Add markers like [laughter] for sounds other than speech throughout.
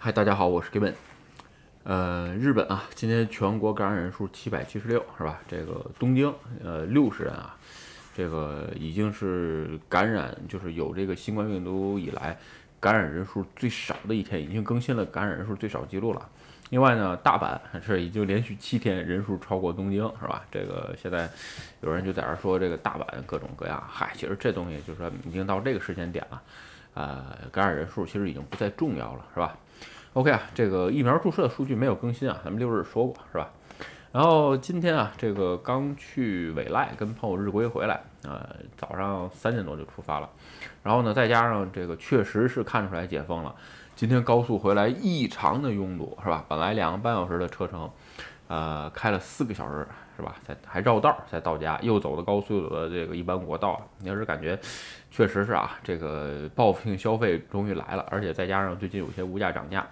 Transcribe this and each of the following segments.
嗨，大家好，我是 Given。呃，日本啊，今天全国感染人数七百七十六，是吧？这个东京呃六十人啊，这个已经是感染，就是有这个新冠病毒以来感染人数最少的一天，已经更新了感染人数最少记录了。另外呢，大阪是已经连续七天人数超过东京，是吧？这个现在有人就在这说这个大阪各种各样，嗨，其实这东西就是说已经到这个时间点了，呃，感染人数其实已经不再重要了，是吧？OK 啊，这个疫苗注射的数据没有更新啊，咱们六日说过，是吧？然后今天啊，这个刚去委赖跟朋友日归回来，呃，早上三点多就出发了，然后呢，再加上这个确实是看出来解封了。今天高速回来异常的拥堵，是吧？本来两个半小时的车程，呃，开了四个小时，是吧？再还绕道再到家，又走的高速，有的这个一般国道。你要是感觉，确实是啊，这个报复性消费终于来了，而且再加上最近有些物价涨价，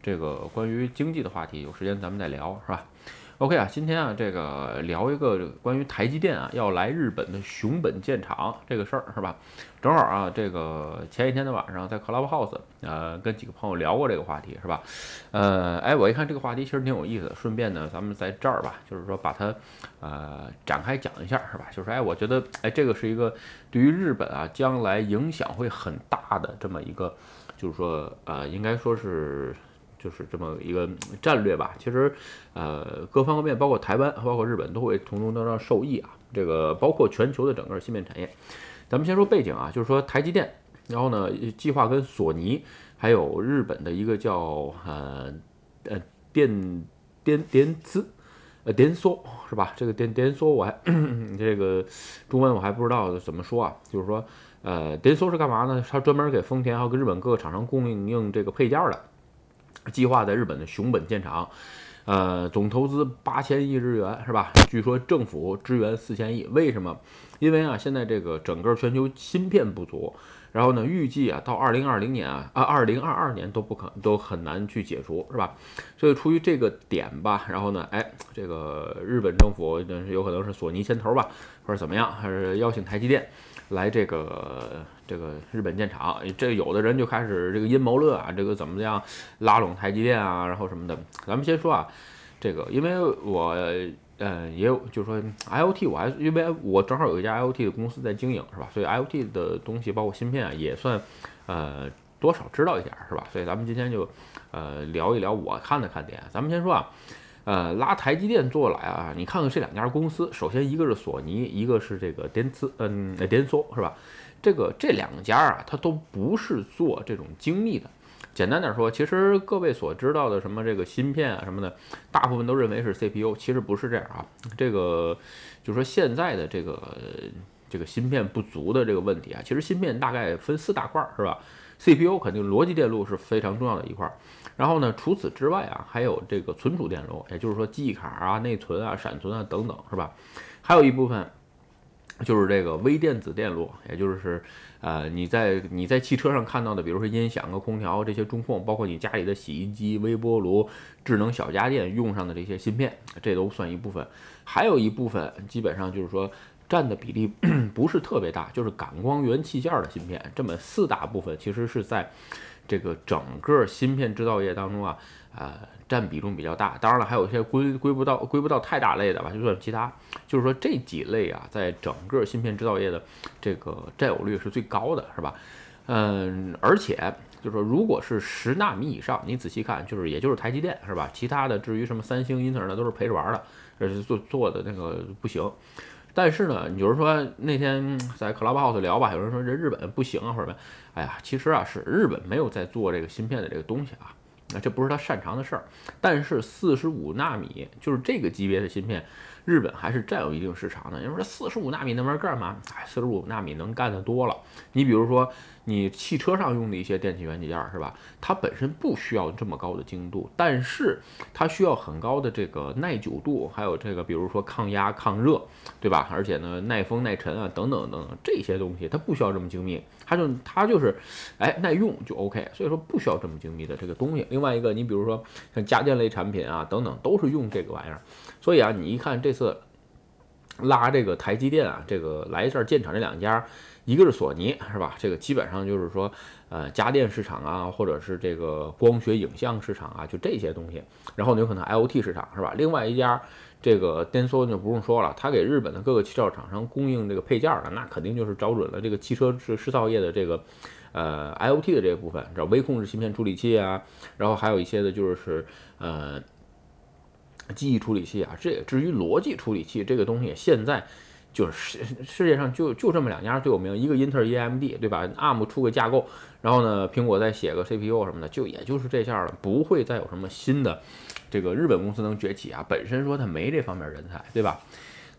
这个关于经济的话题，有时间咱们再聊，是吧？OK 啊，今天啊，这个聊一个关于台积电啊要来日本的熊本建厂这个事儿是吧？正好啊，这个前一天的晚上在 Clubhouse 呃跟几个朋友聊过这个话题是吧？呃，哎，我一看这个话题其实挺有意思的，顺便呢咱们在这儿吧，就是说把它呃展开讲一下是吧？就是哎，我觉得哎这个是一个对于日本啊将来影响会很大的这么一个，就是说呃应该说是。就是这么一个战略吧，其实，呃，各方各面，包括台湾，包括日本，都会从中得到受益啊。这个包括全球的整个芯片产业。咱们先说背景啊，就是说台积电，然后呢，计划跟索尼，还有日本的一个叫呃呃电电电资，呃电缩是吧？这个电电缩我还 [clears throat] 这个中文我还不知道怎么说啊，就是说呃电缩是干嘛呢？它专门给丰田还有跟日本各个厂商供应这个配件的。计划在日本的熊本建厂，呃，总投资八千亿日元，是吧？据说政府支援四千亿。为什么？因为啊，现在这个整个全球芯片不足，然后呢，预计啊，到二零二零年啊，啊，二零二二年都不可都很难去解除，是吧？所以出于这个点吧，然后呢，哎，这个日本政府有可能是索尼牵头吧，或者怎么样，还是邀请台积电。来这个这个日本建厂，这有的人就开始这个阴谋论啊，这个怎么样拉拢台积电啊，然后什么的。咱们先说啊，这个因为我呃也有，就是说 IOT 我还因为我正好有一家 IOT 的公司在经营，是吧？所以 IOT 的东西包括芯片啊，也算呃多少知道一点，是吧？所以咱们今天就呃聊一聊我看的看点。咱们先说啊。呃，拉台积电做来啊，你看看这两家公司，首先一个是索尼，一个是这个电磁，嗯，电缩是吧？这个这两家啊，它都不是做这种精密的。简单点说，其实各位所知道的什么这个芯片啊什么的，大部分都认为是 CPU，其实不是这样啊。这个就说现在的这个这个芯片不足的这个问题啊，其实芯片大概分四大块儿是吧？CPU 肯定逻辑电路是非常重要的一块儿。然后呢，除此之外啊，还有这个存储电路，也就是说记忆卡啊、内存啊、闪存啊等等，是吧？还有一部分就是这个微电子电路，也就是呃你在你在汽车上看到的，比如说音响和空调这些中控，包括你家里的洗衣机、微波炉、智能小家电用上的这些芯片，这都算一部分。还有一部分基本上就是说占的比例 [clears throat] 不是特别大，就是感光元器件的芯片。这么四大部分其实是在。这个整个芯片制造业当中啊，呃，占比重比较大。当然了，还有一些归归不到归不到太大类的吧，就算其他，就是说这几类啊，在整个芯片制造业的这个占有率是最高的，是吧？嗯，而且就是说，如果是十纳米以上，你仔细看，就是也就是台积电，是吧？其他的至于什么三星、英特尔的，都是陪着玩的，呃做做的那个不行。但是呢，你就是说那天在 Clubhouse 聊吧，有人说这日本不行啊，或者什么？哎呀，其实啊是日本没有在做这个芯片的这个东西啊，那这不是他擅长的事儿。但是四十五纳米就是这个级别的芯片。日本还是占有一定市场的。你说四十五纳米那玩意儿干嘛？哎，四十五纳米能干的多了。你比如说，你汽车上用的一些电器元器件是吧？它本身不需要这么高的精度，但是它需要很高的这个耐久度，还有这个比如说抗压、抗热，对吧？而且呢，耐风、耐尘啊，等等等等这些东西，它不需要这么精密，它就它就是，哎，耐用就 OK。所以说不需要这么精密的这个东西。另外一个，你比如说像家电类产品啊等等，都是用这个玩意儿。所以啊，你一看这次拉这个台积电啊，这个来这儿建厂这两家，一个是索尼，是吧？这个基本上就是说，呃，家电市场啊，或者是这个光学影像市场啊，就这些东西。然后呢有可能 IOT 市场，是吧？另外一家这个 Denso 就不用说了，它给日本的各个汽车厂商供应这个配件的，那肯定就是找准了这个汽车制制造业的这个呃 IOT 的这部分，找微控制芯片处理器啊，然后还有一些的就是呃。记忆处理器啊，这至于逻辑处理器这个东西，现在就是世世界上就就这么两家最有名，一个英特尔，一个 AMD，对吧？ARM 出个架构，然后呢，苹果再写个 CPU 什么的，就也就是这下了，不会再有什么新的这个日本公司能崛起啊。本身说它没这方面人才，对吧？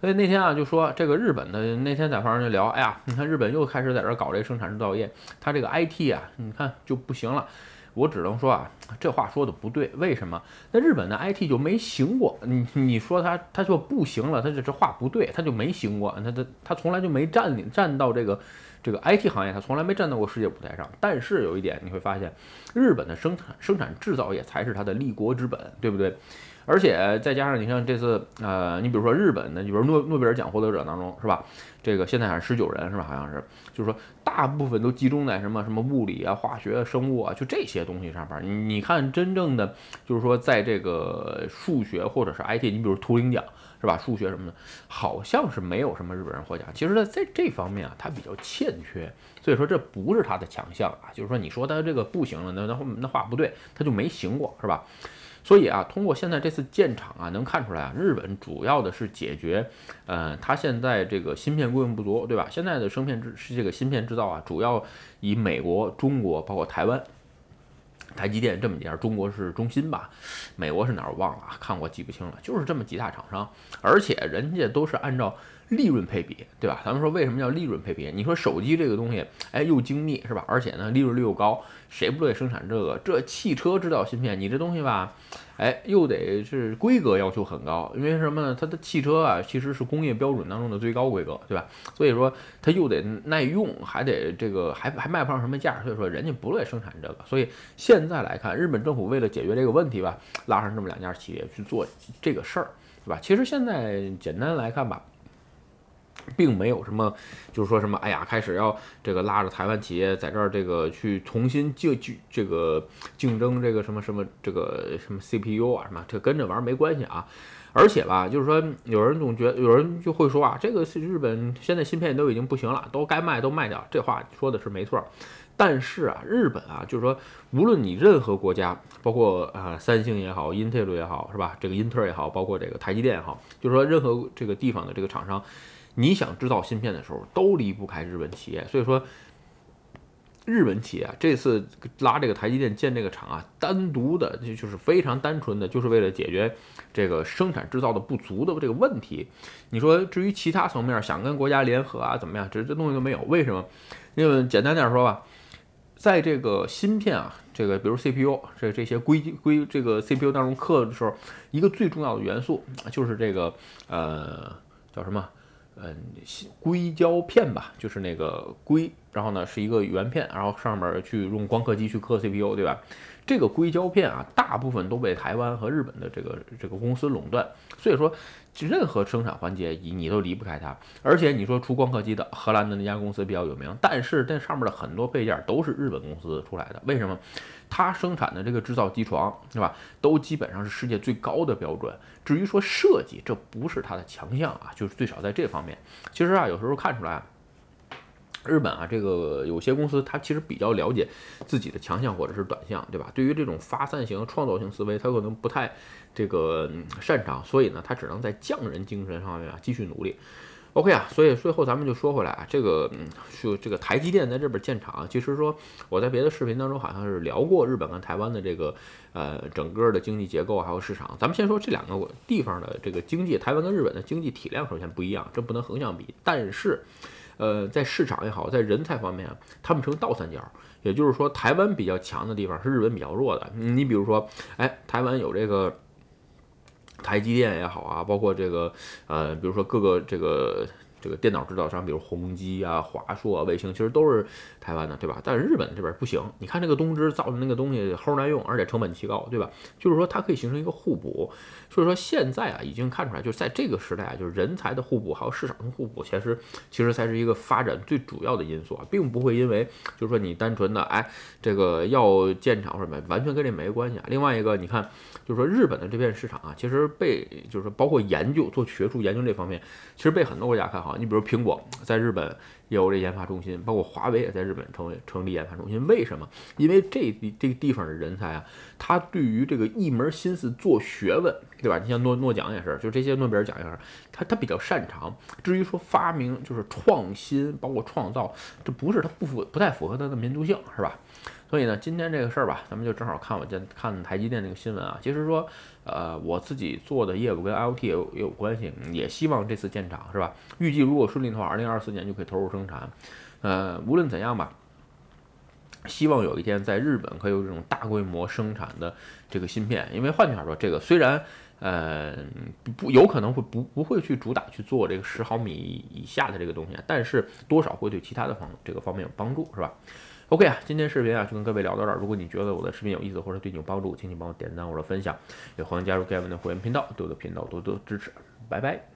所以那天啊，就说这个日本的那天在房上就聊，哎呀，你看日本又开始在这搞这生产制造业，它这个 IT 啊，你看就不行了。我只能说啊，这话说的不对。为什么？那日本的 IT 就没行过？你你说他他就不行了？他这这话不对，他就没行过。他他他从来就没占领占到这个这个 IT 行业，他从来没站到过世界舞台上。但是有一点你会发现，日本的生产生产制造业才是他的立国之本，对不对？而且再加上你像这次，呃，你比如说日本的，你比如诺诺贝尔奖获得者当中，是吧？这个现在还是十九人，是吧？好像是，就是说大部分都集中在什么什么物理啊、化学、生物啊，就这些东西上边。你你看，真正的就是说，在这个数学或者是 IT，你比如图灵奖，是吧？数学什么的，好像是没有什么日本人获奖。其实，在在这方面啊，他比较欠缺，所以说这不是他的强项啊。就是说，你说他这个不行了，那那那话不对，他就没行过，是吧？所以啊，通过现在这次建厂啊，能看出来啊，日本主要的是解决，呃，它现在这个芯片供应不足，对吧？现在的芯片制是这个芯片制造啊，主要以美国、中国，包括台湾、台积电这么几家，中国是中芯吧？美国是哪儿我忘了啊，看过记不清了，就是这么几大厂商，而且人家都是按照。利润配比，对吧？咱们说为什么叫利润配比？你说手机这个东西，哎，又精密是吧？而且呢，利润率又高，谁不乐意生产这个？这汽车制造芯片，你这东西吧，哎，又得是规格要求很高，因为什么呢？它的汽车啊，其实是工业标准当中的最高规格，对吧？所以说它又得耐用，还得这个还还卖不上什么价，所以说人家不乐意生产这个。所以现在来看，日本政府为了解决这个问题吧，拉上这么两家企业去做这个事儿，对吧？其实现在简单来看吧。并没有什么，就是说什么，哎呀，开始要这个拉着台湾企业在这儿这个去重新竞竞这个竞争这个什么什么这个什么 CPU 啊什么，这跟这玩儿没关系啊。而且吧，就是说有人总觉得有人就会说啊，这个是日本现在芯片都已经不行了，都该卖都卖掉，这话说的是没错。但是啊，日本啊，就是说无论你任何国家，包括啊三星也好，英特尔也好，是吧？这个英特尔也好，包括这个台积电也好，就是说任何这个地方的这个厂商。你想制造芯片的时候，都离不开日本企业。所以说，日本企业这次拉这个台积电建这个厂啊，单独的就就是非常单纯的，就是为了解决这个生产制造的不足的这个问题。你说至于其他层面想跟国家联合啊怎么样，这这东西都没有。为什么？因为简单点说吧，在这个芯片啊，这个比如 CPU 这这些硅硅这个 CPU 当中刻的时候，一个最重要的元素就是这个呃叫什么？嗯，硅胶片吧，就是那个硅，然后呢是一个圆片，然后上面去用光刻机去刻 CPU，对吧？这个硅胶片啊，大部分都被台湾和日本的这个这个公司垄断，所以说任何生产环节你你都离不开它。而且你说出光刻机的荷兰的那家公司比较有名，但是这上面的很多配件都是日本公司出来的，为什么？它生产的这个制造机床，是吧？都基本上是世界最高的标准。至于说设计，这不是它的强项啊，就是最少在这方面。其实啊，有时候看出来啊，日本啊，这个有些公司它其实比较了解自己的强项或者是短项，对吧？对于这种发散型、创造性思维，它可能不太这个擅长，所以呢，它只能在匠人精神上面啊继续努力。OK 啊，所以最后咱们就说回来啊，这个嗯，就这个台积电在这边建厂，其实说我在别的视频当中好像是聊过日本跟台湾的这个呃整个的经济结构还有市场。咱们先说这两个地方的这个经济，台湾跟日本的经济体量首先不一样，这不能横向比。但是，呃，在市场也好，在人才方面，他们成倒三角，也就是说，台湾比较强的地方是日本比较弱的。你比如说，哎，台湾有这个。台积电也好啊，包括这个呃，比如说各个这个这个电脑制造商，比如宏基啊、华硕、啊、卫星，其实都是台湾的，对吧？但是日本这边不行，你看这个东芝造的那个东西齁难用，而且成本奇高，对吧？就是说它可以形成一个互补。所以说现在啊，已经看出来，就是在这个时代啊，就是人才的互补，还有市场的互补，其实其实才是一个发展最主要的因素啊，并不会因为就是说你单纯的哎这个要建厂什么，完全跟这没关系啊。另外一个，你看就是说日本的这片市场啊，其实被就是说包括研究做学术研究这方面，其实被很多国家看好。你比如苹果在日本有这研发中心，包括华为也在日本成为成立研发中心。为什么？因为这这个地方的人才啊，他对于这个一门心思做学问，对吧？你像诺诺奖也是，就这些诺贝尔奖也是，他他比较擅长。至于说发明就是创新，包括创造，这不是他不符不太符合他的民族性，是吧？所以呢，今天这个事儿吧，咱们就正好看我见看台积电那个新闻啊。其实说，呃，我自己做的业务跟 IOT 也有也有关系，也希望这次建厂是吧？预计如果顺利的话，二零二四年就可以投入生产。呃，无论怎样吧，希望有一天在日本可以有这种大规模生产的这个芯片。因为换句话说，这个虽然呃不有可能会不不会去主打去做这个十毫米以下的这个东西，但是多少会对其他的方这个方面有帮助，是吧？OK 啊，今天视频啊就跟各位聊到这儿。如果你觉得我的视频有意思或者对你有帮助，请你帮我点赞或者分享，也欢迎加入 Gavin 的会员频道，对我的频道多多支持。拜拜。